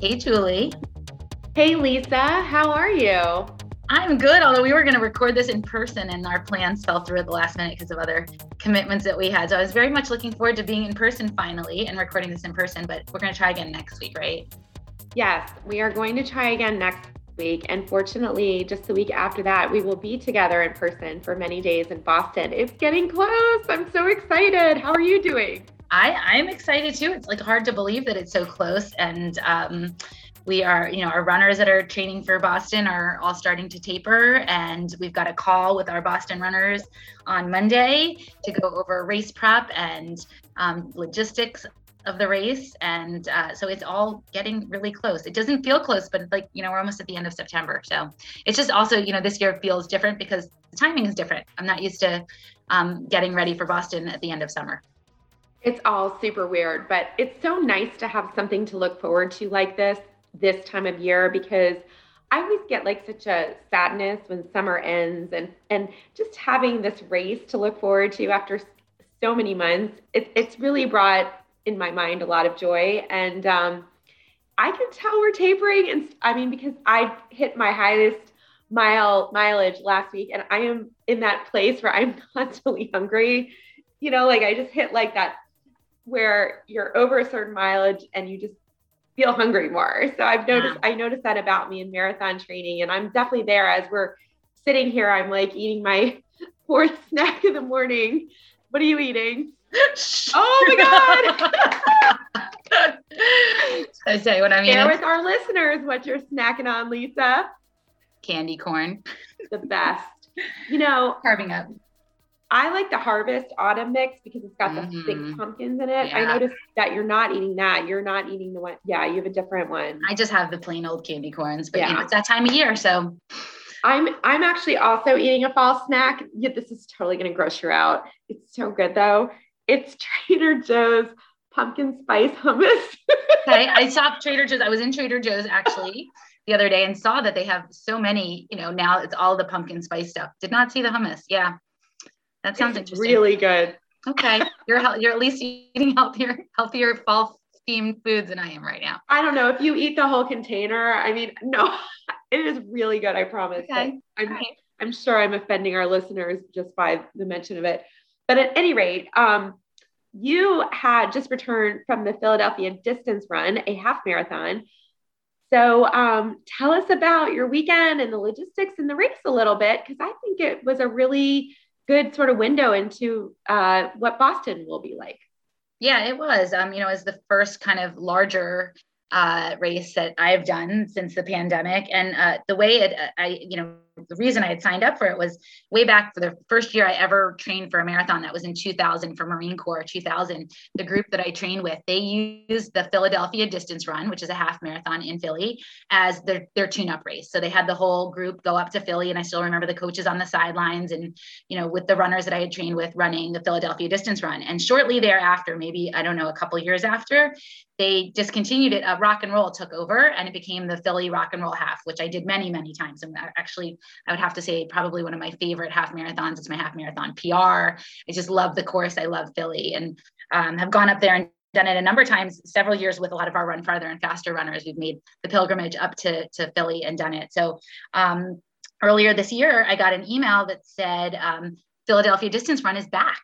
Hey, Julie. Hey, Lisa. How are you? I'm good, although we were going to record this in person and our plans fell through at the last minute because of other commitments that we had. So I was very much looking forward to being in person finally and recording this in person, but we're going to try again next week, right? Yes, we are going to try again next week. And fortunately, just the week after that, we will be together in person for many days in Boston. It's getting close. I'm so excited. How are you doing? I, I'm excited too. It's like hard to believe that it's so close. And um, we are, you know, our runners that are training for Boston are all starting to taper. And we've got a call with our Boston runners on Monday to go over race prep and um, logistics of the race. And uh, so it's all getting really close. It doesn't feel close, but like, you know, we're almost at the end of September. So it's just also, you know, this year feels different because the timing is different. I'm not used to um, getting ready for Boston at the end of summer. It's all super weird, but it's so nice to have something to look forward to like this this time of year because I always get like such a sadness when summer ends and and just having this race to look forward to after so many months it, it's really brought in my mind a lot of joy. And um, I can tell we're tapering and I mean because I hit my highest mile mileage last week and I am in that place where I'm constantly hungry. You know like I just hit like that where you're over a certain mileage and you just feel hungry more. So I've noticed yeah. I noticed that about me in marathon training and I'm definitely there as we're sitting here I'm like eating my fourth snack in the morning. What are you eating? oh my god. I say what I mean. Share with our listeners what you're snacking on, Lisa. Candy corn. The best. You know, carving up. I like the harvest autumn mix because it's got mm-hmm. the big pumpkins in it. Yeah. I noticed that you're not eating that. You're not eating the one. Yeah, you have a different one. I just have the plain old candy corns, but yeah. you know, it's that time of year. So I'm I'm actually also eating a fall snack. Yeah, this is totally gonna gross you out. It's so good though. It's Trader Joe's pumpkin spice hummus. okay. I stopped Trader Joe's. I was in Trader Joe's actually the other day and saw that they have so many, you know, now it's all the pumpkin spice stuff. Did not see the hummus. Yeah. That sounds it's interesting. Really good. Okay, you're you're at least eating healthier healthier fall themed foods than I am right now. I don't know if you eat the whole container. I mean, no, it is really good. I promise. Okay. I'm right. I'm sure I'm offending our listeners just by the mention of it. But at any rate, um, you had just returned from the Philadelphia distance run, a half marathon. So um, tell us about your weekend and the logistics and the race a little bit, because I think it was a really good sort of window into uh, what Boston will be like. Yeah, it was. Um, you know, as the first kind of larger uh, race that I've done since the pandemic, and uh, the way it, I, you know, the reason I had signed up for it was way back for the first year I ever trained for a marathon. That was in 2000 for Marine Corps 2000. The group that I trained with, they used the Philadelphia Distance Run, which is a half marathon in Philly, as their their tune-up race. So they had the whole group go up to Philly, and I still remember the coaches on the sidelines, and you know, with the runners that I had trained with running the Philadelphia Distance Run. And shortly thereafter, maybe I don't know, a couple years after, they discontinued it. Uh, rock and roll took over, and it became the Philly Rock and Roll Half, which I did many, many times. And actually I would have to say probably one of my favorite half marathons. It's my half marathon PR. I just love the course. I love Philly and um, have gone up there and done it a number of times, several years with a lot of our run farther and faster runners. We've made the pilgrimage up to, to Philly and done it. So um, earlier this year, I got an email that said um, Philadelphia Distance Run is back.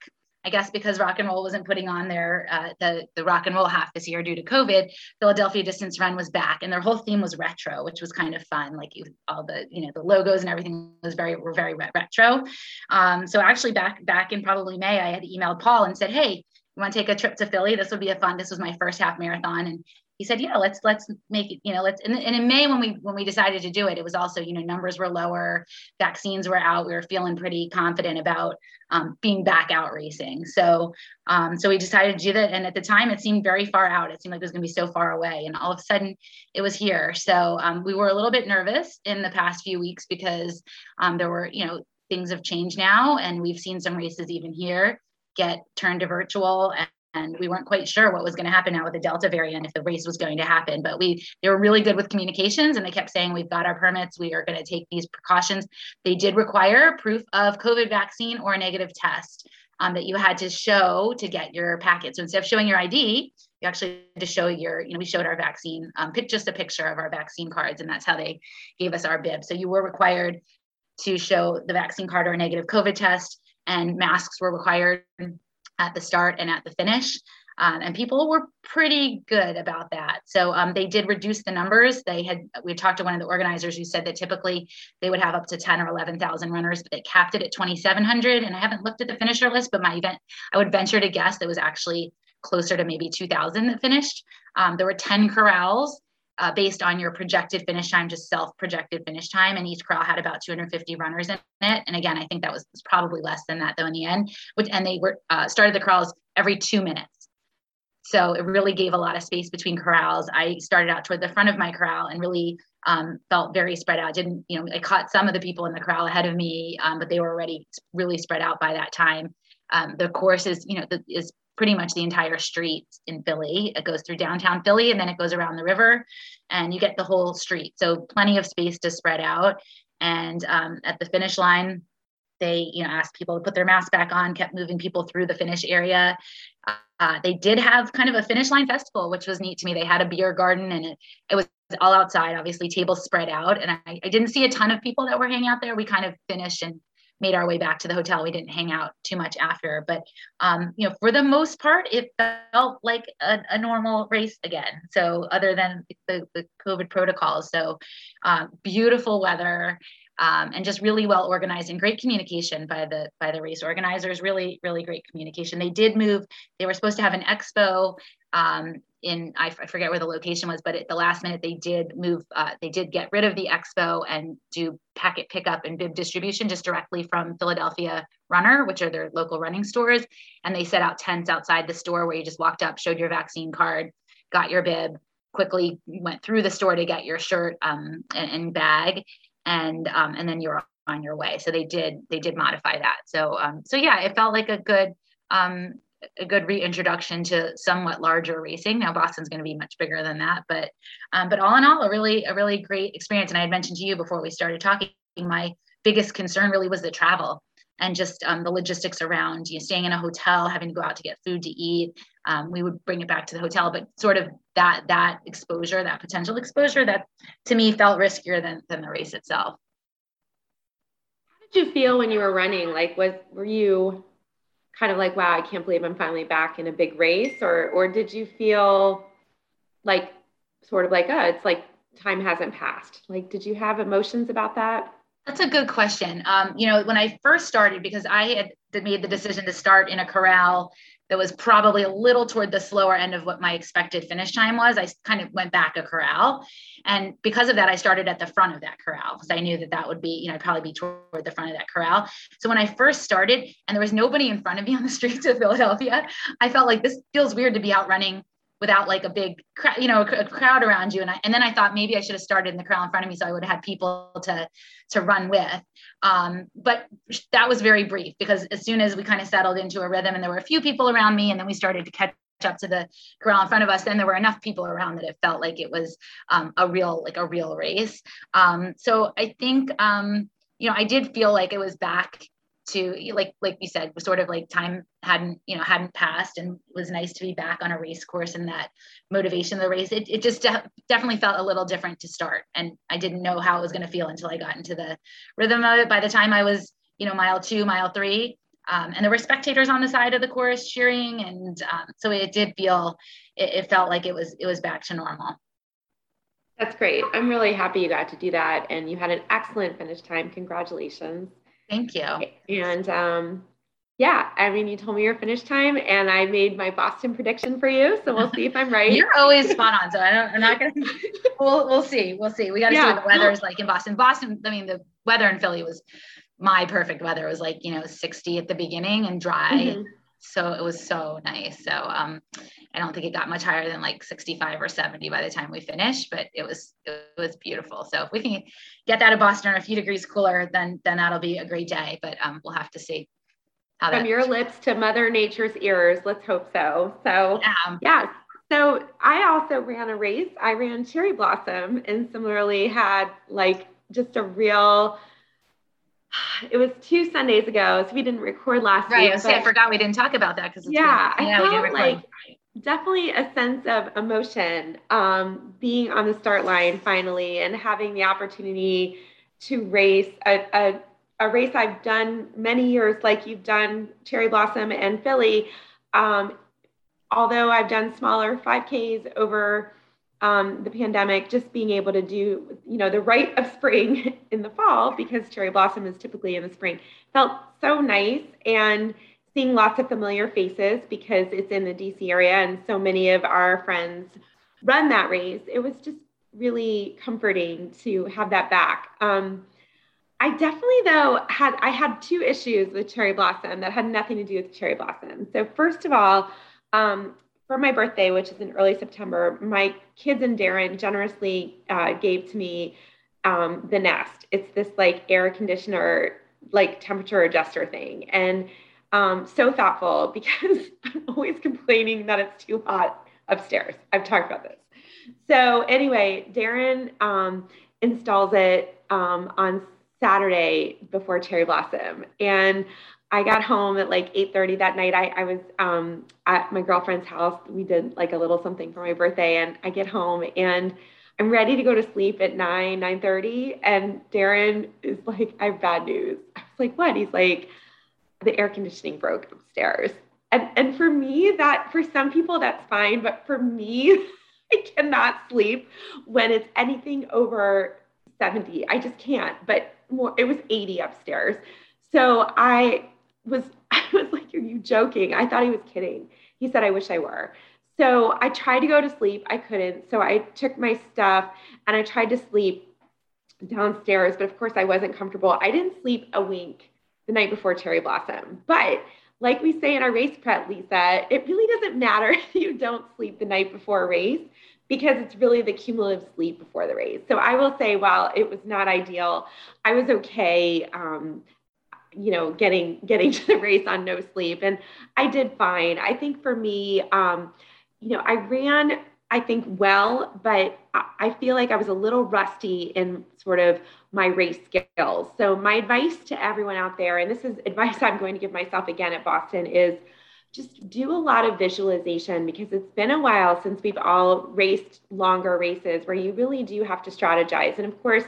I guess because rock and roll wasn't putting on their uh, the the rock and roll half this year due to COVID, Philadelphia Distance Run was back, and their whole theme was retro, which was kind of fun. Like you, all the you know the logos and everything was very were very retro. Um, so actually back back in probably May, I had emailed Paul and said, hey. You want to take a trip to Philly? This would be a fun. This was my first half marathon, and he said, yeah, let's let's make it, you know, let's and, and in May when we when we decided to do it, it was also, you know, numbers were lower, vaccines were out, we were feeling pretty confident about um, being back out racing. So um, so we decided to do that. And at the time it seemed very far out. It seemed like it was gonna be so far away. And all of a sudden it was here. So um, we were a little bit nervous in the past few weeks because um, there were, you know, things have changed now and we've seen some races even here get turned to virtual and we weren't quite sure what was going to happen now with the delta variant if the race was going to happen but we they were really good with communications and they kept saying we've got our permits we are going to take these precautions. They did require proof of covid vaccine or a negative test um, that you had to show to get your packet. So instead of showing your id you actually to show your, you know, we showed our vaccine, um, pick just a picture of our vaccine cards, and that's how they gave us our bib. So you were required to show the vaccine card or a negative COVID test, and masks were required at the start and at the finish. Um, and people were pretty good about that. So um, they did reduce the numbers. They had we talked to one of the organizers who said that typically they would have up to ten or eleven thousand runners, but they capped it at twenty seven hundred. And I haven't looked at the finisher list, but my event I would venture to guess that was actually closer to maybe two thousand that finished. Um, there were ten corrals. Uh, based on your projected finish time, just self projected finish time. And each corral had about 250 runners in it. And again, I think that was, was probably less than that though in the end. Which, and they were uh, started the corrals every two minutes. So it really gave a lot of space between corrals. I started out toward the front of my corral and really um, felt very spread out. Didn't, you know, I caught some of the people in the corral ahead of me, um, but they were already really spread out by that time. Um, the course is, you know, the, is pretty much the entire street in Philly. It goes through downtown Philly and then it goes around the river and you get the whole street. So plenty of space to spread out. And um, at the finish line, they you know asked people to put their mask back on kept moving people through the finish area uh, they did have kind of a finish line festival which was neat to me they had a beer garden and it, it was all outside obviously tables spread out and I, I didn't see a ton of people that were hanging out there we kind of finished and made our way back to the hotel we didn't hang out too much after but um, you know for the most part it felt like a, a normal race again so other than the, the covid protocols so um, beautiful weather um, and just really well organized and great communication by the by the race organizers. Really, really great communication. They did move. They were supposed to have an expo um, in I, I, forget where the location was, but at the last minute they did move. Uh, they did get rid of the expo and do packet pickup and bib distribution just directly from Philadelphia Runner, which are their local running stores. And they set out tents outside the store where you just walked up, showed your vaccine card, got your bib, quickly went through the store to get your shirt um, and, and, bag and um, and then you're on your way. So they did they did modify that. So um, so yeah, it felt like a good um, a good reintroduction to somewhat larger racing. Now Boston's going to be much bigger than that, but um, but all in all, a really a really great experience. And I had mentioned to you before we started talking, my biggest concern really was the travel and just um, the logistics around you know, staying in a hotel, having to go out to get food to eat. Um, we would bring it back to the hotel, but sort of that that exposure, that potential exposure, that to me felt riskier than than the race itself. How did you feel when you were running? Like, was were you kind of like, wow, I can't believe I'm finally back in a big race, or or did you feel like sort of like, oh, it's like time hasn't passed? Like, did you have emotions about that? That's a good question. Um, you know, when I first started, because I had made the decision to start in a corral that was probably a little toward the slower end of what my expected finish time was, I kind of went back a corral. And because of that, I started at the front of that corral because I knew that that would be, you know, I'd probably be toward the front of that corral. So when I first started and there was nobody in front of me on the streets of Philadelphia, I felt like this feels weird to be out running without like a big crowd, you know, a, crowd around you. And I, and then I thought maybe I should have started in the crowd in front of me so I would have had people to, to run with. Um, but that was very brief because as soon as we kind of settled into a rhythm and there were a few people around me and then we started to catch up to the corral in front of us, then there were enough people around that it felt like it was um, a real, like a real race. Um, so I think, um, you know, I did feel like it was back to like like we said was sort of like time hadn't you know hadn't passed and was nice to be back on a race course and that motivation of the race. It, it just de- definitely felt a little different to start and i didn't know how it was going to feel until i got into the rhythm of it. By the time i was you know mile two mile three um, and there were spectators on the side of the course cheering and um, so it did feel it, it felt like it was it was back to normal. That's great. I'm really happy you got to do that and you had an excellent finish time. Congratulations Thank you. And um, yeah, I mean, you told me your finish time, and I made my Boston prediction for you. So we'll see if I'm right. You're always spot on. So I don't. I'm not gonna. we'll we'll see. We'll see. We got to yeah. see what the weather's like in Boston. Boston. I mean, the weather in Philly was my perfect weather. It was like you know 60 at the beginning and dry. Mm-hmm so it was so nice. So um i don't think it got much higher than like 65 or 70 by the time we finished but it was it was beautiful. So if we can get that in boston a few degrees cooler then then that'll be a great day but um we'll have to see how from your lips to mother nature's ears let's hope so. So yeah. yeah. So i also ran a race. I ran cherry blossom and similarly had like just a real it was two Sundays ago, so we didn't record last right, week. Right. I forgot we didn't talk about that because yeah, I felt like definitely a sense of emotion um, being on the start line finally and having the opportunity to race a, a, a, race I've done many years, like you've done Cherry Blossom and Philly. Um, although I've done smaller 5Ks over um, the pandemic, just being able to do, you know, the rite of spring in the fall because cherry blossom is typically in the spring felt so nice and seeing lots of familiar faces because it's in the DC area and so many of our friends run that race. It was just really comforting to have that back. Um, I definitely though had I had two issues with cherry blossom that had nothing to do with cherry blossom. So first of all, um, for my birthday, which is in early September, my kids and Darren generously uh, gave to me um, the Nest. It's this like air conditioner, like temperature adjuster thing. And um, so thoughtful because I'm always complaining that it's too hot upstairs. I've talked about this. So, anyway, Darren um, installs it um, on Saturday before Cherry Blossom. And I got home at like 8:30 that night. I, I was um, at my girlfriend's house. We did like a little something for my birthday, and I get home and I'm ready to go to sleep at 9, 9:30. And Darren is like, I have bad news. I was like, what? He's like, the air conditioning broke upstairs. And and for me, that for some people that's fine, but for me, I cannot sleep when it's anything over 70. I just can't. But more, it was 80 upstairs. So I was I was like, Are you joking? I thought he was kidding. He said, I wish I were. So I tried to go to sleep. I couldn't. So I took my stuff and I tried to sleep downstairs, but of course I wasn't comfortable. I didn't sleep a wink the night before Cherry Blossom. But like we say in our race prep, Lisa, it really doesn't matter if you don't sleep the night before a race because it's really the cumulative sleep before the race. So I will say, while it was not ideal, I was okay. Um, you know, getting getting to the race on no sleep, and I did fine. I think for me, um, you know, I ran, I think well, but I feel like I was a little rusty in sort of my race skills. So my advice to everyone out there, and this is advice I'm going to give myself again at Boston, is just do a lot of visualization because it's been a while since we've all raced longer races where you really do have to strategize. And of course,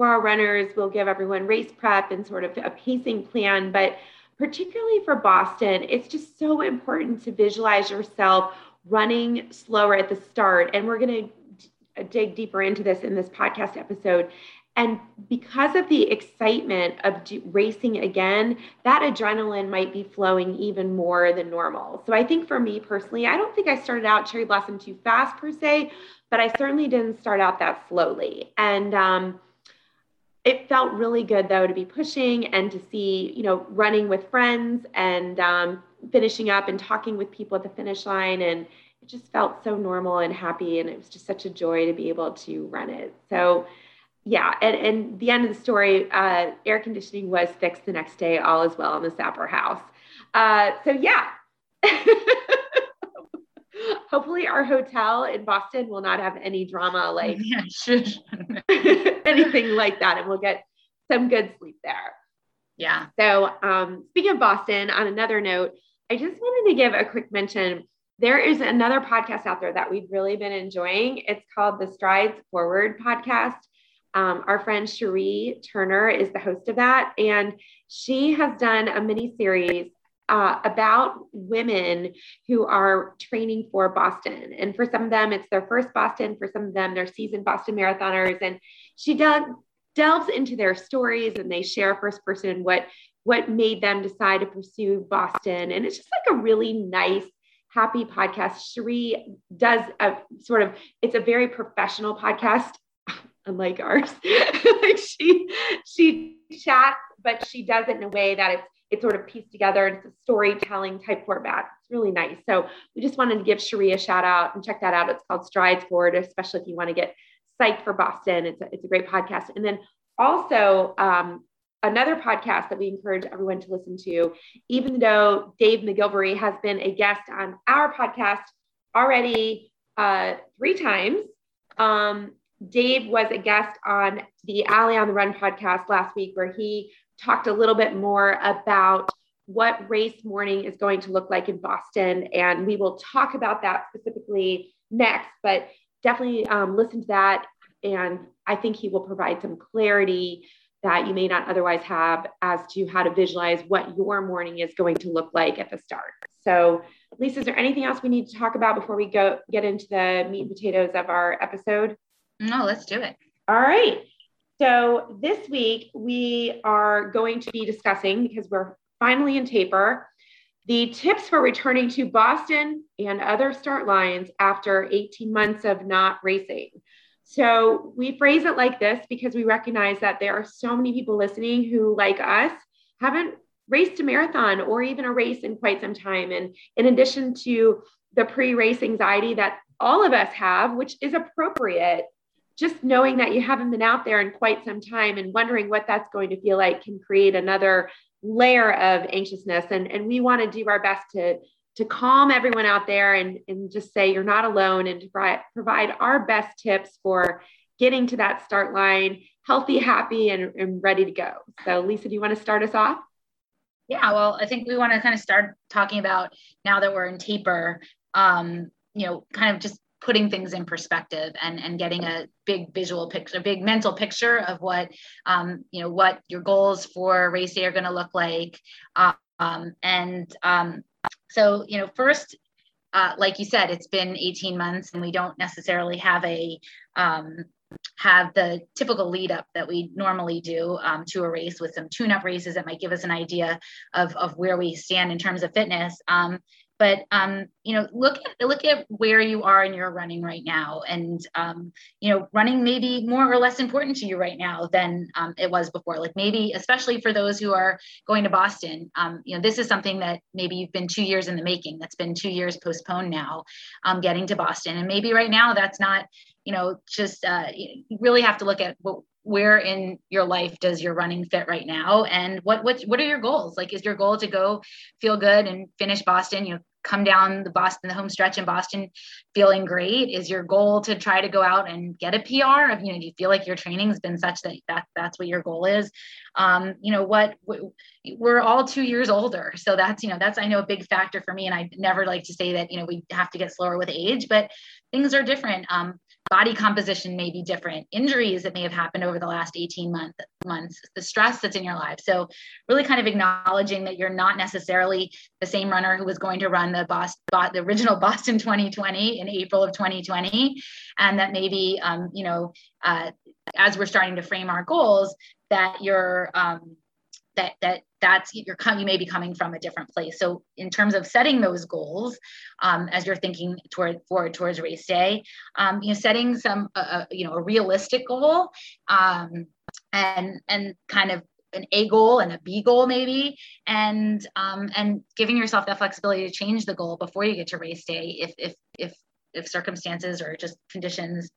for our runners, we'll give everyone race prep and sort of a pacing plan. But particularly for Boston, it's just so important to visualize yourself running slower at the start. And we're going to dig deeper into this in this podcast episode. And because of the excitement of racing again, that adrenaline might be flowing even more than normal. So I think for me personally, I don't think I started out cherry blossom too fast per se, but I certainly didn't start out that slowly. And um, it felt really good though to be pushing and to see, you know, running with friends and um, finishing up and talking with people at the finish line. And it just felt so normal and happy. And it was just such a joy to be able to run it. So, yeah, and, and the end of the story, uh, air conditioning was fixed the next day, all as well in the Sapper house. Uh, so, yeah. hopefully our hotel in Boston will not have any drama like yeah, anything like that. And we'll get some good sleep there. Yeah. So um, speaking of Boston, on another note, I just wanted to give a quick mention. There is another podcast out there that we've really been enjoying. It's called the Strides Forward podcast. Um, our friend Cherie Turner is the host of that, and she has done a mini series uh, about women who are training for Boston. And for some of them, it's their first Boston. For some of them, they're seasoned Boston marathoners. And she dug, delves into their stories and they share first person what what made them decide to pursue Boston. And it's just like a really nice, happy podcast. Cherie does a sort of, it's a very professional podcast, unlike ours. like she she chats, but she does it in a way that it's it's sort of pieced together. It's a storytelling type format. It's really nice. So we just wanted to give Cherie a shout out and check that out. It's called Strides Forward, especially if you want to get psyched for Boston. It's a, it's a great podcast. And then also um, another podcast that we encourage everyone to listen to, even though Dave McGillivray has been a guest on our podcast already uh, three times. Um, Dave was a guest on the Ali on the Run podcast last week, where he talked a little bit more about what race morning is going to look like in Boston. And we will talk about that specifically next, but definitely um, listen to that. And I think he will provide some clarity that you may not otherwise have as to how to visualize what your morning is going to look like at the start. So, Lisa, is there anything else we need to talk about before we go get into the meat and potatoes of our episode? No, let's do it. All right. So, this week we are going to be discussing because we're finally in taper the tips for returning to Boston and other start lines after 18 months of not racing. So we phrase it like this because we recognize that there are so many people listening who, like us, haven't raced a marathon or even a race in quite some time. And in addition to the pre race anxiety that all of us have, which is appropriate, just knowing that you haven't been out there in quite some time and wondering what that's going to feel like can create another layer of anxiousness. And, and we want to do our best to to calm everyone out there and, and just say you're not alone and to provide, our best tips for getting to that start line healthy, happy, and, and ready to go. So, Lisa, do you want to start us off? Yeah, well, I think we want to kind of start talking about now that we're in taper, um, you know, kind of just putting things in perspective and, and getting a big visual picture, a big mental picture of what, um, you know, what your goals for race day are going to look like. Um, and um, so, you know, first, uh, like you said, it's been 18 months and we don't necessarily have a um, have the typical lead up that we normally do um, to a race with some tune up races that might give us an idea of, of where we stand in terms of fitness. Um, but um, you know look at look at where you are in your running right now. And um, you know running may be more or less important to you right now than um, it was before. Like maybe especially for those who are going to boston um, you know this is something that maybe you've been two years in the making. That's been two years postponed now um, getting to boston. And maybe right now that's not you know just uh, you really have to look at what, where in your life does your running fit right now? And what what what are your goals? Like is your goal to go feel good and finish boston you know come down the Boston, the home stretch in Boston feeling great? Is your goal to try to go out and get a PR? Of you know, do you feel like your training's been such that, that that's what your goal is? Um, you know, what we're all two years older. So that's, you know, that's I know a big factor for me. And I never like to say that, you know, we have to get slower with age, but things are different. Um, body composition may be different, injuries that may have happened over the last 18 month, months, the stress that's in your life. So, really kind of acknowledging that you're not necessarily the same runner who was going to run the Boston, the original Boston 2020 in April of 2020, and that maybe, um, you know, uh, as we're starting to frame our goals, that you're um, that that that's you're you may be coming from a different place. So in terms of setting those goals, um, as you're thinking toward forward towards race day, um, you know, setting some uh, you know a realistic goal, um, and and kind of an A goal and a B goal maybe, and um, and giving yourself that flexibility to change the goal before you get to race day if if if if circumstances or just conditions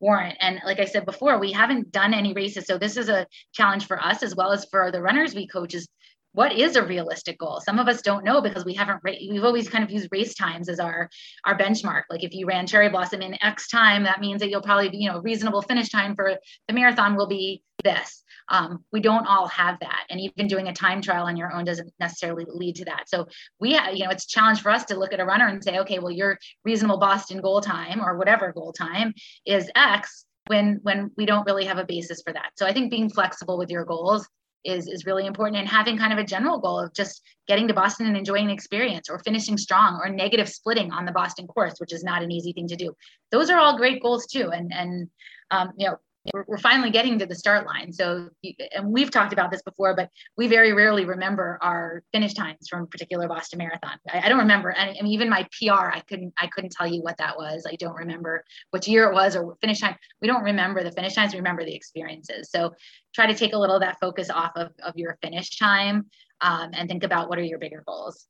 warrant. And like I said before, we haven't done any races. So this is a challenge for us as well as for the runners we coach is what is a realistic goal? Some of us don't know because we haven't we've always kind of used race times as our our benchmark. Like if you ran cherry blossom in x time that means that you'll probably be you know reasonable finish time for the marathon will be this. Um, we don't all have that and even doing a time trial on your own doesn't necessarily lead to that. So we have, you know it's a challenge for us to look at a runner and say okay well your reasonable boston goal time or whatever goal time is x when when we don't really have a basis for that. So i think being flexible with your goals is is really important and having kind of a general goal of just getting to Boston and enjoying the experience or finishing strong or negative splitting on the Boston course, which is not an easy thing to do. Those are all great goals too. And and um, you know, we're, we're finally getting to the start line. So, and we've talked about this before, but we very rarely remember our finish times from a particular Boston Marathon. I, I don't remember any. I mean, even my PR, I couldn't, I couldn't tell you what that was. I don't remember which year it was or finish time. We don't remember the finish times. We remember the experiences. So, try to take a little of that focus off of, of your finish time um, and think about what are your bigger goals.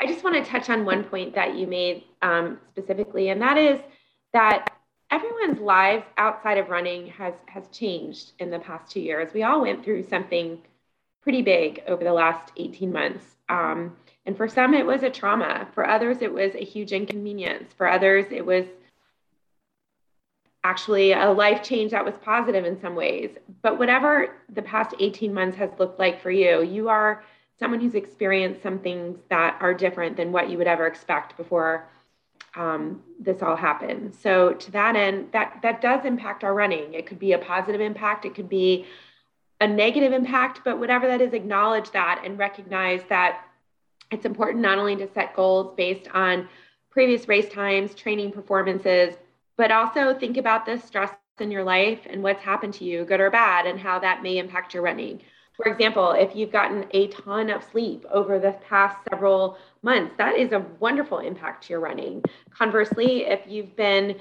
I just want to touch on one point that you made um, specifically, and that is that everyone's lives outside of running has has changed in the past two years. We all went through something pretty big over the last 18 months. Um, and for some, it was a trauma. For others, it was a huge inconvenience. For others, it was actually a life change that was positive in some ways. But whatever the past 18 months has looked like for you, you are someone who's experienced some things that are different than what you would ever expect before um, this all happened. So to that end, that that does impact our running. It could be a positive impact. It could be a negative impact, but whatever that is, acknowledge that and recognize that it's important not only to set goals based on previous race times, training performances, but also think about the stress in your life and what's happened to you, good or bad, and how that may impact your running. For example, if you've gotten a ton of sleep over the past several months, that is a wonderful impact to your running. Conversely, if you've been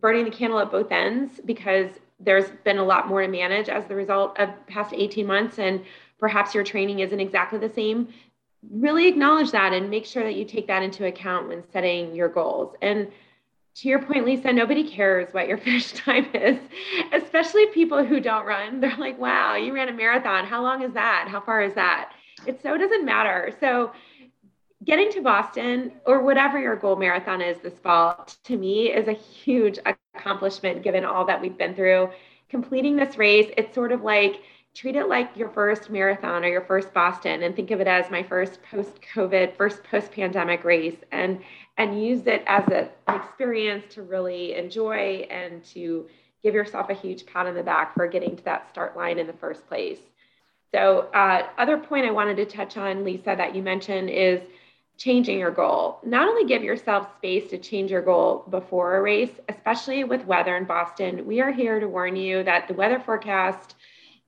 burning the candle at both ends because there's been a lot more to manage as the result of past 18 months and perhaps your training isn't exactly the same, really acknowledge that and make sure that you take that into account when setting your goals. And to your point, Lisa, nobody cares what your finish time is, especially people who don't run. They're like, wow, you ran a marathon. How long is that? How far is that? It so doesn't matter. So, getting to Boston or whatever your goal marathon is this fall, to me, is a huge accomplishment given all that we've been through. Completing this race, it's sort of like, treat it like your first marathon or your first Boston and think of it as my first post COVID, first post pandemic race and and use it as a, an experience to really enjoy and to give yourself a huge pat on the back for getting to that start line in the first place. So, uh, other point I wanted to touch on, Lisa, that you mentioned is changing your goal. Not only give yourself space to change your goal before a race, especially with weather in Boston, we are here to warn you that the weather forecast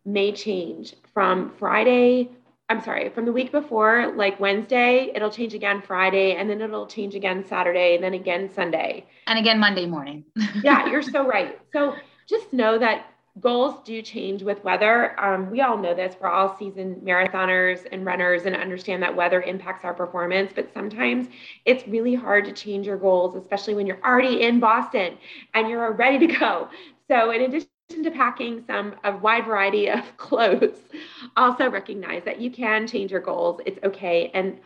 may change from Friday I'm sorry, from the week before, like Wednesday, it'll change again Friday, and then it'll change again Saturday, and then again Sunday. And again Monday morning. yeah, you're so right. So just know that goals do change with weather. Um, we all know this. We're all seasoned marathoners and runners and understand that weather impacts our performance, but sometimes it's really hard to change your goals, especially when you're already in Boston and you're ready to go. So, in addition to packing some a wide variety of clothes, also recognize that you can change your goals. It's okay. And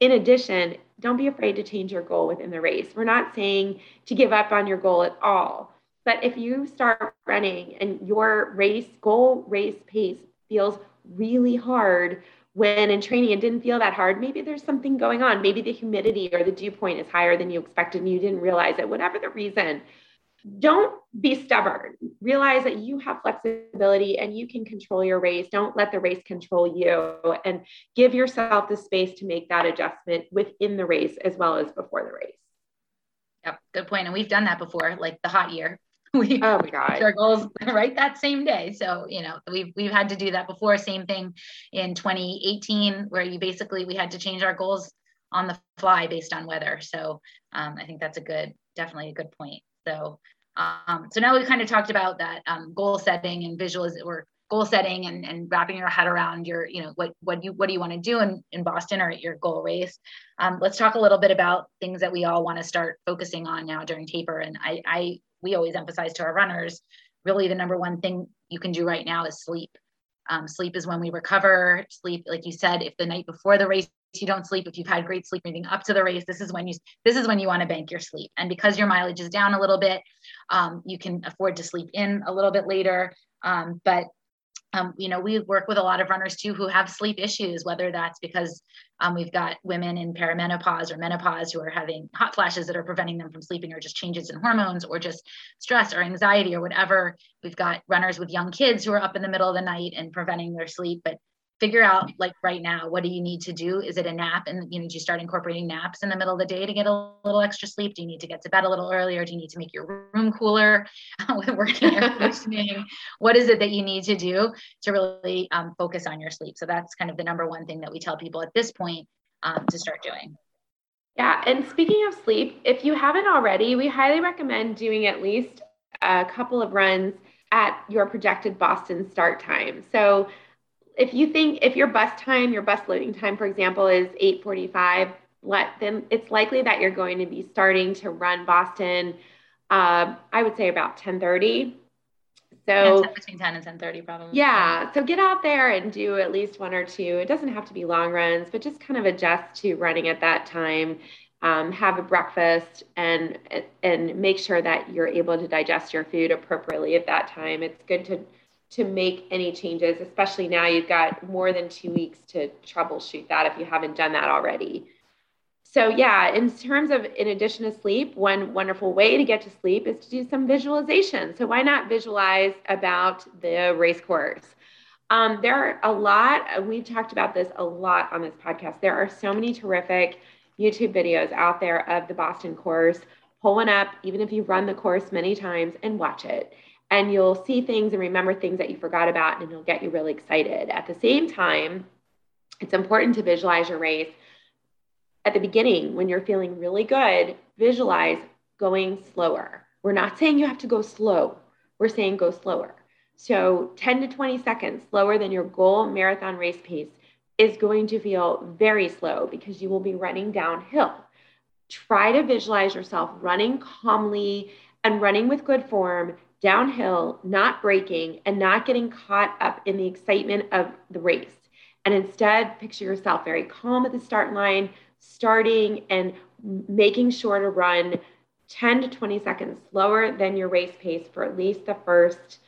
in addition, don't be afraid to change your goal within the race. We're not saying to give up on your goal at all. But if you start running and your race goal race pace feels really hard when in training it didn't feel that hard, maybe there's something going on. Maybe the humidity or the dew point is higher than you expected and you didn't realize it. Whatever the reason, don't be stubborn. Realize that you have flexibility and you can control your race. Don't let the race control you and give yourself the space to make that adjustment within the race as well as before the race. Yep, good point. And we've done that before, like the hot year. We oh my god, our goals right that same day. So you know we've we've had to do that before. Same thing in 2018, where you basically we had to change our goals on the fly based on weather. So um, I think that's a good, definitely a good point. So um, so now we kind of talked about that um, goal setting and visualiz or goal setting and, and wrapping your head around your, you know, what what you what do you want to do in, in Boston or at your goal race. Um, let's talk a little bit about things that we all want to start focusing on now during taper. And I, I we always emphasize to our runners, really the number one thing you can do right now is sleep. Um, sleep is when we recover. Sleep, like you said, if the night before the race you don't sleep, if you've had great sleep leading up to the race, this is when you this is when you want to bank your sleep. And because your mileage is down a little bit, um, you can afford to sleep in a little bit later. Um, but um, you know, we work with a lot of runners too who have sleep issues, whether that's because um, we've got women in perimenopause or menopause who are having hot flashes that are preventing them from sleeping, or just changes in hormones, or just stress or anxiety or whatever. We've got runners with young kids who are up in the middle of the night and preventing their sleep. But figure out like right now what do you need to do? Is it a nap? And you know do you start incorporating naps in the middle of the day to get a little extra sleep? Do you need to get to bed a little earlier? Do you need to make your room cooler with working air conditioning? What is it that you need to do to really um, focus on your sleep? So that's kind of the number one thing that we tell people at this point um, to start doing. Yeah and speaking of sleep if you haven't already we highly recommend doing at least a couple of runs at your projected boston start time. So if you think if your bus time, your bus loading time, for example, is 8:45, let then it's likely that you're going to be starting to run Boston. Uh, I would say about 10:30. So yeah, between 10 and 10:30, probably. Yeah. So get out there and do at least one or two. It doesn't have to be long runs, but just kind of adjust to running at that time. Um, have a breakfast and and make sure that you're able to digest your food appropriately at that time. It's good to to make any changes, especially now you've got more than two weeks to troubleshoot that if you haven't done that already. So, yeah, in terms of in addition to sleep, one wonderful way to get to sleep is to do some visualization. So, why not visualize about the race course? Um, there are a lot, we've talked about this a lot on this podcast. There are so many terrific YouTube videos out there of the Boston course. Pull one up, even if you've run the course many times, and watch it and you'll see things and remember things that you forgot about and it'll get you really excited. At the same time, it's important to visualize your race at the beginning when you're feeling really good, visualize going slower. We're not saying you have to go slow. We're saying go slower. So 10 to 20 seconds slower than your goal marathon race pace is going to feel very slow because you will be running downhill. Try to visualize yourself running calmly and running with good form downhill, not breaking, and not getting caught up in the excitement of the race. And instead, picture yourself very calm at the start line, starting and making sure to run 10 to 20 seconds slower than your race pace for at least the first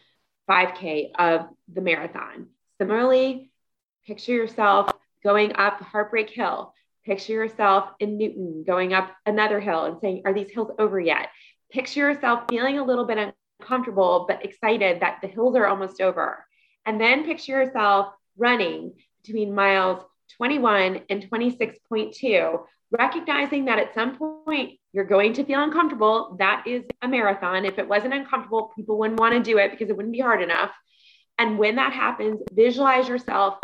5K of the marathon. Similarly, picture yourself going up Heartbreak Hill. Picture yourself in Newton going up another hill and saying, Are these hills over yet? Picture yourself feeling a little bit comfortable but excited that the hills are almost over. And then picture yourself running between miles 21 and 26.2, recognizing that at some point you're going to feel uncomfortable. That is a marathon. If it wasn't uncomfortable, people wouldn't want to do it because it wouldn't be hard enough. And when that happens, visualize yourself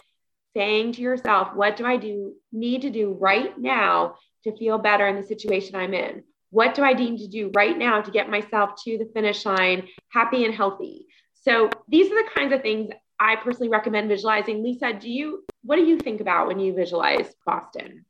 saying to yourself, What do I do need to do right now to feel better in the situation I'm in? What do I need to do right now to get myself to the finish line happy and healthy? So these are the kinds of things I personally recommend visualizing. Lisa, do you what do you think about when you visualize Boston?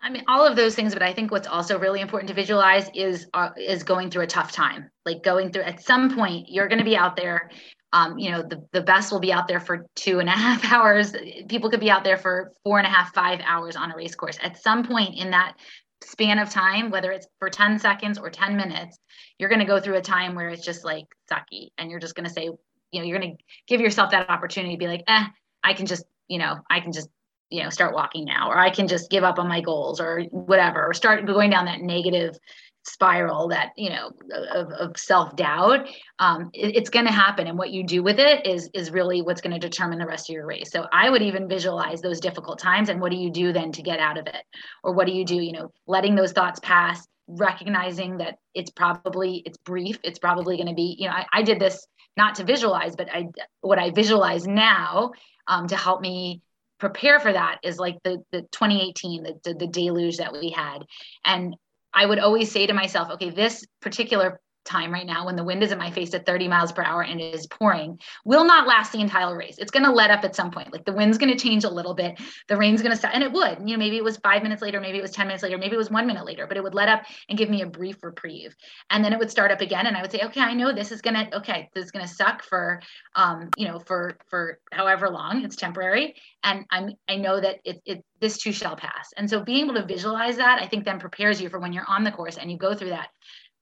I mean, all of those things, but I think what's also really important to visualize is uh, is going through a tough time. Like going through at some point, you're going to be out there. Um, you know, the the best will be out there for two and a half hours. People could be out there for four and a half, five hours on a race course. At some point in that span of time, whether it's for 10 seconds or 10 minutes, you're going to go through a time where it's just like sucky. And you're just going to say, you know, you're going to give yourself that opportunity to be like, eh, I can just, you know, I can just, you know, start walking now, or I can just give up on my goals or whatever, or start going down that negative spiral that you know of, of self-doubt um, it, it's going to happen. And what you do with it is is really what's going to determine the rest of your race. So i would even visualize those difficult times and what do you do then to get out of it? Or what do you do you know letting those thoughts pass recognizing that it's probably it's brief it's probably going to be you know I, I, did this not to visualize but i what i visualize now um, to help me prepare for that is like the the 2018 the, the, the deluge that we had. And I would always say to myself, okay, this particular time right now when the wind is in my face at 30 miles per hour and it is pouring will not last the entire race. It's going to let up at some point. Like the wind's going to change a little bit. The rain's going to start and it would, you know, maybe it was five minutes later, maybe it was 10 minutes later, maybe it was one minute later, but it would let up and give me a brief reprieve. And then it would start up again. And I would say, okay, I know this is going to, okay, this is going to suck for, um, you know, for, for however long it's temporary. And I'm, I know that it, it, this too shall pass. And so being able to visualize that, I think then prepares you for when you're on the course and you go through that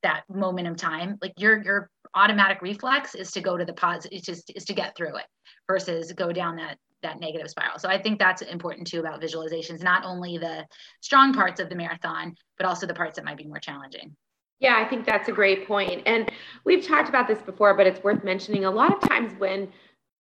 that moment of time like your your automatic reflex is to go to the positive just is to get through it versus go down that that negative spiral. So i think that's important too about visualizations not only the strong parts of the marathon but also the parts that might be more challenging. Yeah i think that's a great point. And we've talked about this before but it's worth mentioning a lot of times when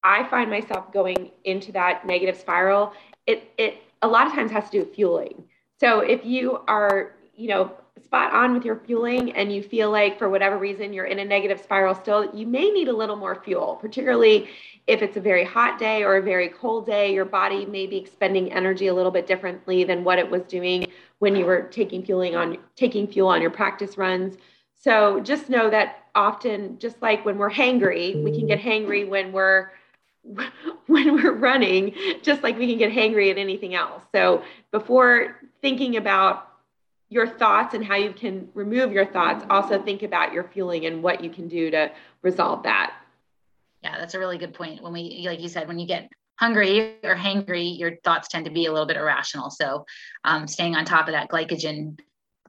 i find myself going into that negative spiral it it a lot of times has to do with fueling. So if you are you know spot on with your fueling and you feel like for whatever reason you're in a negative spiral still, you may need a little more fuel, particularly if it's a very hot day or a very cold day. Your body may be expending energy a little bit differently than what it was doing when you were taking fueling on taking fuel on your practice runs. So just know that often, just like when we're hangry, we can get hangry when we're when we're running, just like we can get hangry at anything else. So before thinking about your thoughts and how you can remove your thoughts, also think about your feeling and what you can do to resolve that. Yeah, that's a really good point. When we, like you said, when you get hungry or hangry, your thoughts tend to be a little bit irrational. So, um, staying on top of that glycogen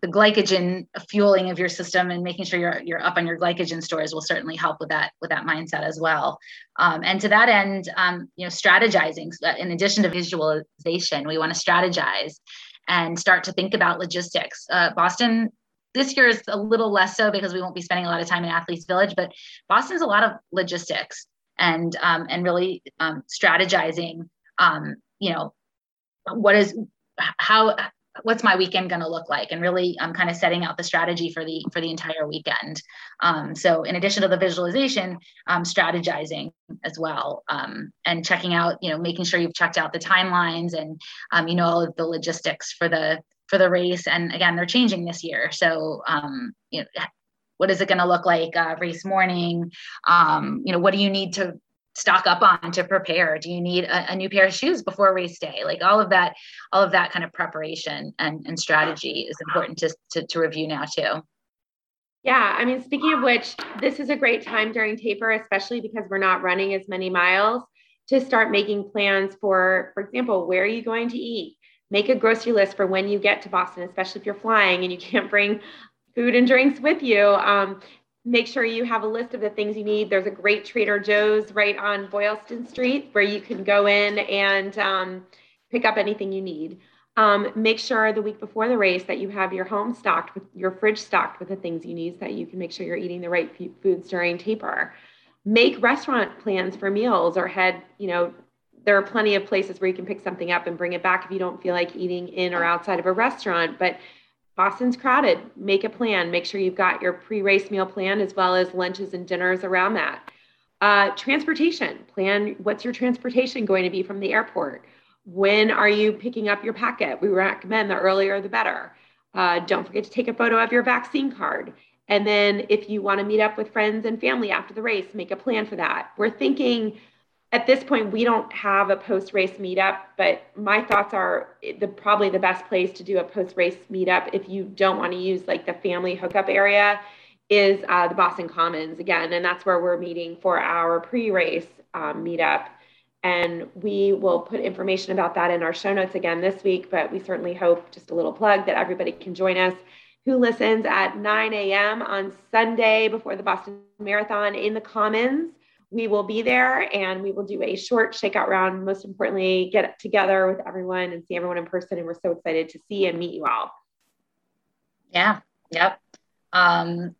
the glycogen fueling of your system and making sure you're you're up on your glycogen stores will certainly help with that with that mindset as well. Um, and to that end, um, you know, strategizing. In addition to visualization, we want to strategize and start to think about logistics. Uh, Boston this year is a little less so because we won't be spending a lot of time in Athletes Village, but Boston's a lot of logistics and um, and really um, strategizing. Um, you know, what is how what's my weekend going to look like? And really i'm um, kind of setting out the strategy for the for the entire weekend. Um, so in addition to the visualization um, strategizing as well um, and checking out you know making sure you've checked out the timelines and um, you know all of the logistics for the for the race. And again they're changing this year. So um, you know what is it going to look like uh, race morning? You know what do you need to stock up on to prepare? Do you need a, a, new pair of shoes before race day like all of that all of that kind of preparation and, and strategy is important to, to, to review now too. Yeah i mean speaking of which this is a great time during taper especially because we're not running as many miles to start making plans for for example where are you going to eat? Make a grocery list for when you get to boston especially if you're flying and you can't bring food and drinks with you. Um, make sure you have a list of the things you need. There's a great Trader Joe's right on Boylston Street where you can go in and um, pick up anything you need. Um, make sure the week before the race that you have your home stocked with your fridge stocked with the things you need so that you can make sure you're eating the right f- foods during taper. Make restaurant plans for meals or head, you know, there are plenty of places where you can pick something up and bring it back if you don't feel like eating in or outside of a restaurant. But Boston's crowded. Make a plan. Make sure you've got your pre race meal plan as well as lunches and dinners around that. Uh, transportation plan what's your transportation going to be from the airport? When are you picking up your packet? We recommend the earlier the better. Uh, don't forget to take a photo of your vaccine card. And then if you want to meet up with friends and family after the race, make a plan for that. We're thinking at this point we don't have a post race meetup but my thoughts are the probably the best place to do a post race meetup if you don't want to use like the family hookup area is uh, the boston commons again and that's where we're meeting for our pre-race um, meetup. And we will put information about that in our show notes again this week but we certainly hope just a little plug that everybody can join us who listens at 9 a.m on sunday before the boston marathon in the commons we will be there and we will do a short shakeout round. Most importantly, get together with everyone and see everyone in person. And we're so excited to see and meet you all. Yeah. Yep. Um,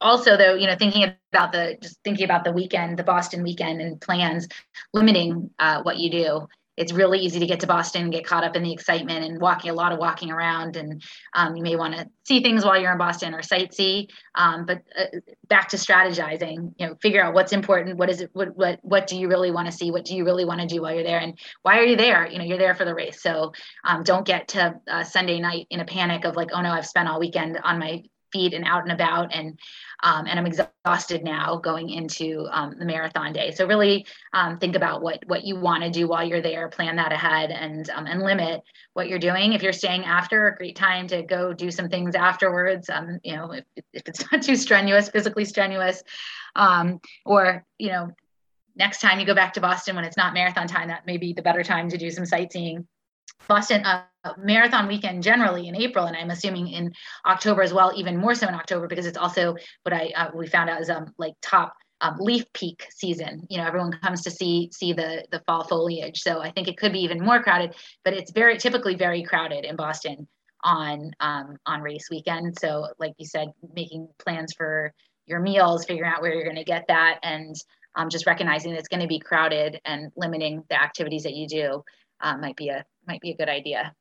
also though, you know, thinking about the, just thinking about the weekend, the Boston weekend and plans, limiting uh, what you do it's really easy to get to Boston and get caught up in the excitement and walking a lot of walking around. And um, you may want to see things while you're in Boston or sightsee. Um, but uh, back to strategizing, you know, figure out what's important. What is it? What what what do you really want to see? What do you really want to do while you're there? And why are you there? You know, you're there for the race. So um, don't get to uh, Sunday night in a panic of like, oh no, I've spent all weekend on my feet and out and about and um, and I'm exhausted now going into um, the marathon day. So really um, think about what what you want to do while you're there, plan that ahead, and um, and limit what you're doing. If you're staying after, a great time to go do some things afterwards. Um, you know, if, if it's not too strenuous, physically strenuous, um, or you know, next time you go back to Boston when it's not marathon time, that may be the better time to do some sightseeing Boston uh, marathon weekend generally in April, and I'm assuming in October as well, even more so in October because it's also what I uh, we found out is um like top um, leaf peak season. You know, everyone comes to see see the the fall foliage, so I think it could be even more crowded. But it's very typically very crowded in Boston on um, on race weekend. So, like you said, making plans for your meals, figuring out where you're going to get that, and um, just recognizing it's going to be crowded and limiting the activities that you do uh, might be a might be a good idea.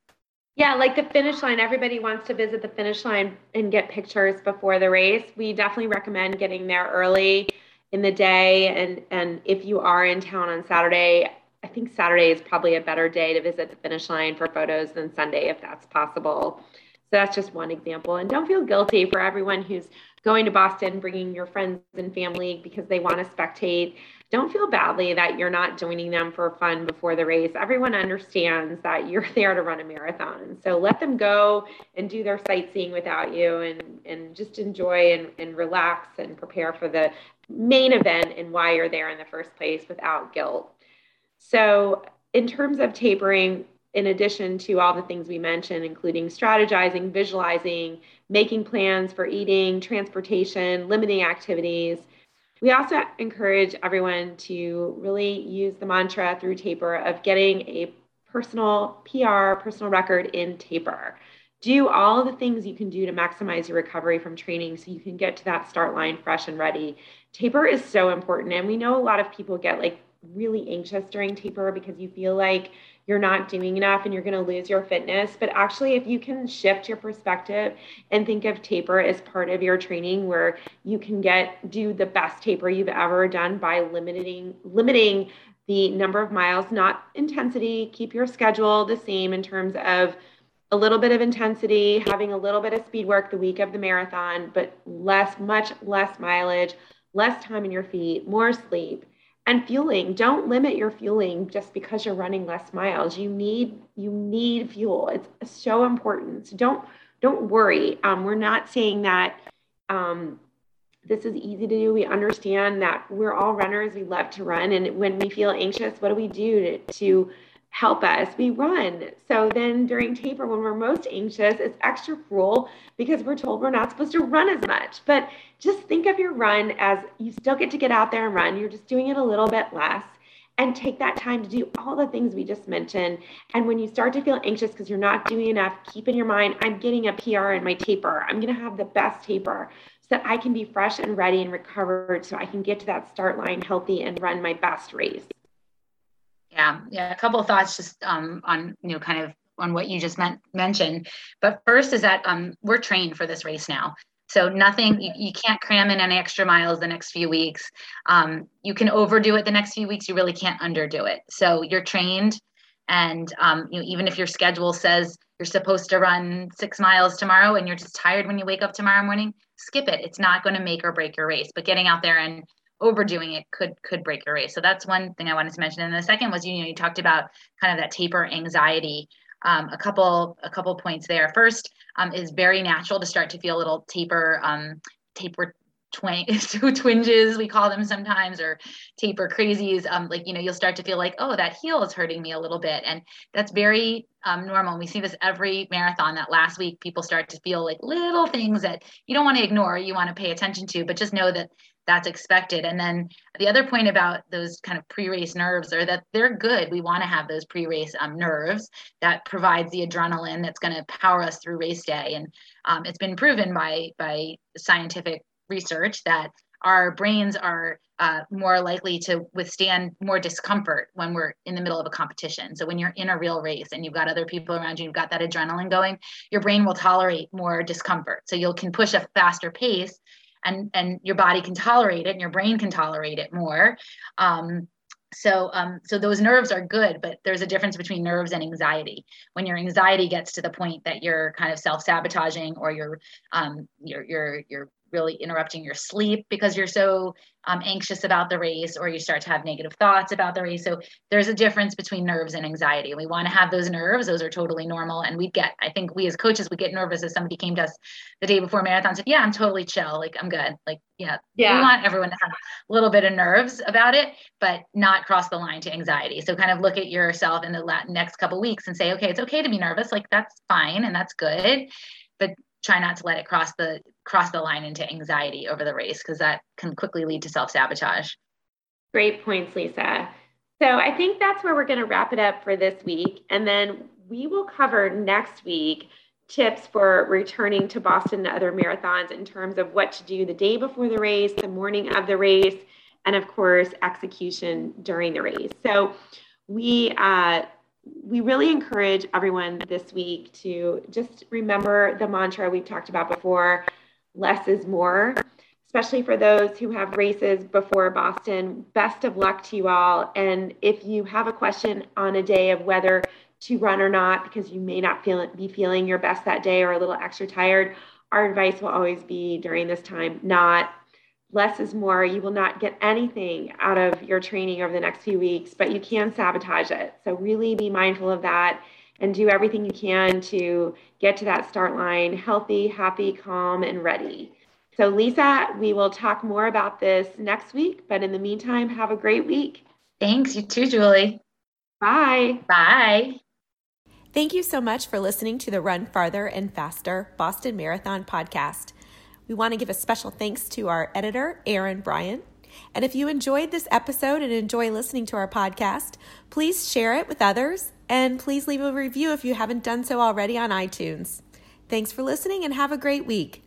Yeah, like the finish line, everybody wants to visit the finish line and get pictures before the race. We definitely recommend getting there early in the day. And, and if you are in town on Saturday, I think Saturday is probably a better day to visit the finish line for photos than Sunday if that's possible. So that's just one example. And don't feel guilty for everyone who's going to Boston, bringing your friends and family because they want to spectate don't feel badly that you're not joining them for fun before the race. Everyone understands that you're there to run a marathon. So let them go and do their sightseeing without you and, and just enjoy and, and relax and prepare for the main event and why you're there in the first place without guilt. So, in terms of tapering, in addition to all the things we mentioned, including strategizing, visualizing, making plans for eating, transportation, limiting activities. We also encourage everyone to really use the mantra through taper of getting a personal PR, personal record in taper. Do all the things you can do to maximize your recovery from training so you can get to that start line fresh and ready. Taper is so important. And we know a lot of people get like really anxious during taper because you feel like you're not doing enough and you're going to lose your fitness. But actually, if you can shift your perspective and think of taper as part of your training where you can get do the best taper you've ever done by limiting limiting the number of miles, not intensity, keep your schedule the same in terms of a little bit of intensity, having a little bit of speed work the week of the marathon, but less, much less mileage, less time in your feet, more sleep and fueling don't limit your fueling just because you're running less miles. You need you need fuel. It's so important. So don't don't worry. Um, we're not saying that um, this is easy to do. We understand that we're all runners. We love to run. And when we feel anxious what do we do to, to help us, we run. So then during taper, when we're most anxious, it's extra cruel because we're told we're not supposed to run as much. But just think of your run as you still get to get out there and run. You're just doing it a little bit less and take that time to do all the things we just mentioned. And when you start to feel anxious because you're not doing enough, keep in your mind, I'm getting a PR in my taper. I'm going to have the best taper so that I can be fresh and ready and recovered so I can get to that start line healthy and run my best race. Yeah, yeah. A couple of thoughts just um, on you know kind of on what you just meant, mentioned. But first is that um, we're trained for this race now. So nothing, you, you can't cram in any extra miles the next few weeks. Um, you can overdo it the next few weeks. You really can't underdo it. So you're trained, and um, you know, even if your schedule says you're supposed to run six miles tomorrow, and you're just tired when you wake up tomorrow morning, skip it. It's not going to make or break your race. But getting out there and overdoing it could could break your race. So that's one thing I wanted to mention. And the second was you know you talked about kind of that taper anxiety. Um, a couple a couple points there. First um, is very natural to start to feel a little taper um, taper twang twinges we call them sometimes or taper crazies um, like you know you'll start to feel like oh that heel is hurting me a little bit and that's very um, normal we see this every marathon that last week people start to feel like little things that you don't want to ignore you want to pay attention to but just know that that's expected. And then the other point about those kind of pre-race nerves are that they're good. We want to have those pre-race um, nerves that provides the adrenaline that's going to power us through race day. And um, it's been proven by by scientific research that our brains are uh, more likely to withstand more discomfort when we're in the middle of a competition. So when you're in a real race and you've got other people around you, you've got that adrenaline going, your brain will tolerate more discomfort. So you can push a faster pace and and your body can tolerate it and your brain can tolerate it more. Um, so um, so those nerves are good but there's a difference between nerves and anxiety. When your anxiety gets to the point that you're kind of self-sabotaging or you're um, you're you're you're really interrupting your sleep because you're so um, anxious about the race or you start to have negative thoughts about the race. So there's a difference between nerves and anxiety. We want to have those nerves, those are totally normal. And we get, I think we as coaches, we get nervous if somebody came to us the day before marathon and said, Yeah, I'm totally chill. Like, I'm good. Like, yeah, yeah. we want everyone to have a little bit of nerves about it, but not cross the line to anxiety. So kind of look at yourself in the next couple weeks and say, Okay, it's okay to be nervous. Like, that's fine and that's good. But try not to let it cross the cross the line into anxiety over the race because that can quickly lead to self-sabotage. Great points lisa. So i think that's where we're going to wrap it up for this week and then we will cover next week tips for returning to boston and other marathons in terms of what to do the day before the race the morning of the race and of course execution during the race. So we uh, we really encourage everyone this week to just remember the mantra we've talked about before less is more, especially for those who have races before Boston. Best of luck to you all. And if you have a question on a day of whether to run or not, because you may not feel be feeling your best that day or a little extra tired, our advice will always be during this time not less is more. You will not get anything out of your training over the next few weeks, but you can sabotage it. So, really be mindful of that and do everything you can to get to that start line healthy, happy, calm, and ready. So, Lisa, we will talk more about this next week, but in the meantime, have a great week. Thanks. You too, Julie. Bye. Bye. Thank you so much for listening to the Run Farther and Faster Boston Marathon podcast. We want to give a special thanks to our editor, Aaron Bryan. And if you enjoyed this episode and enjoy listening to our podcast, please share it with others and please leave a review if you haven't done so already on iTunes. Thanks for listening and have a great week.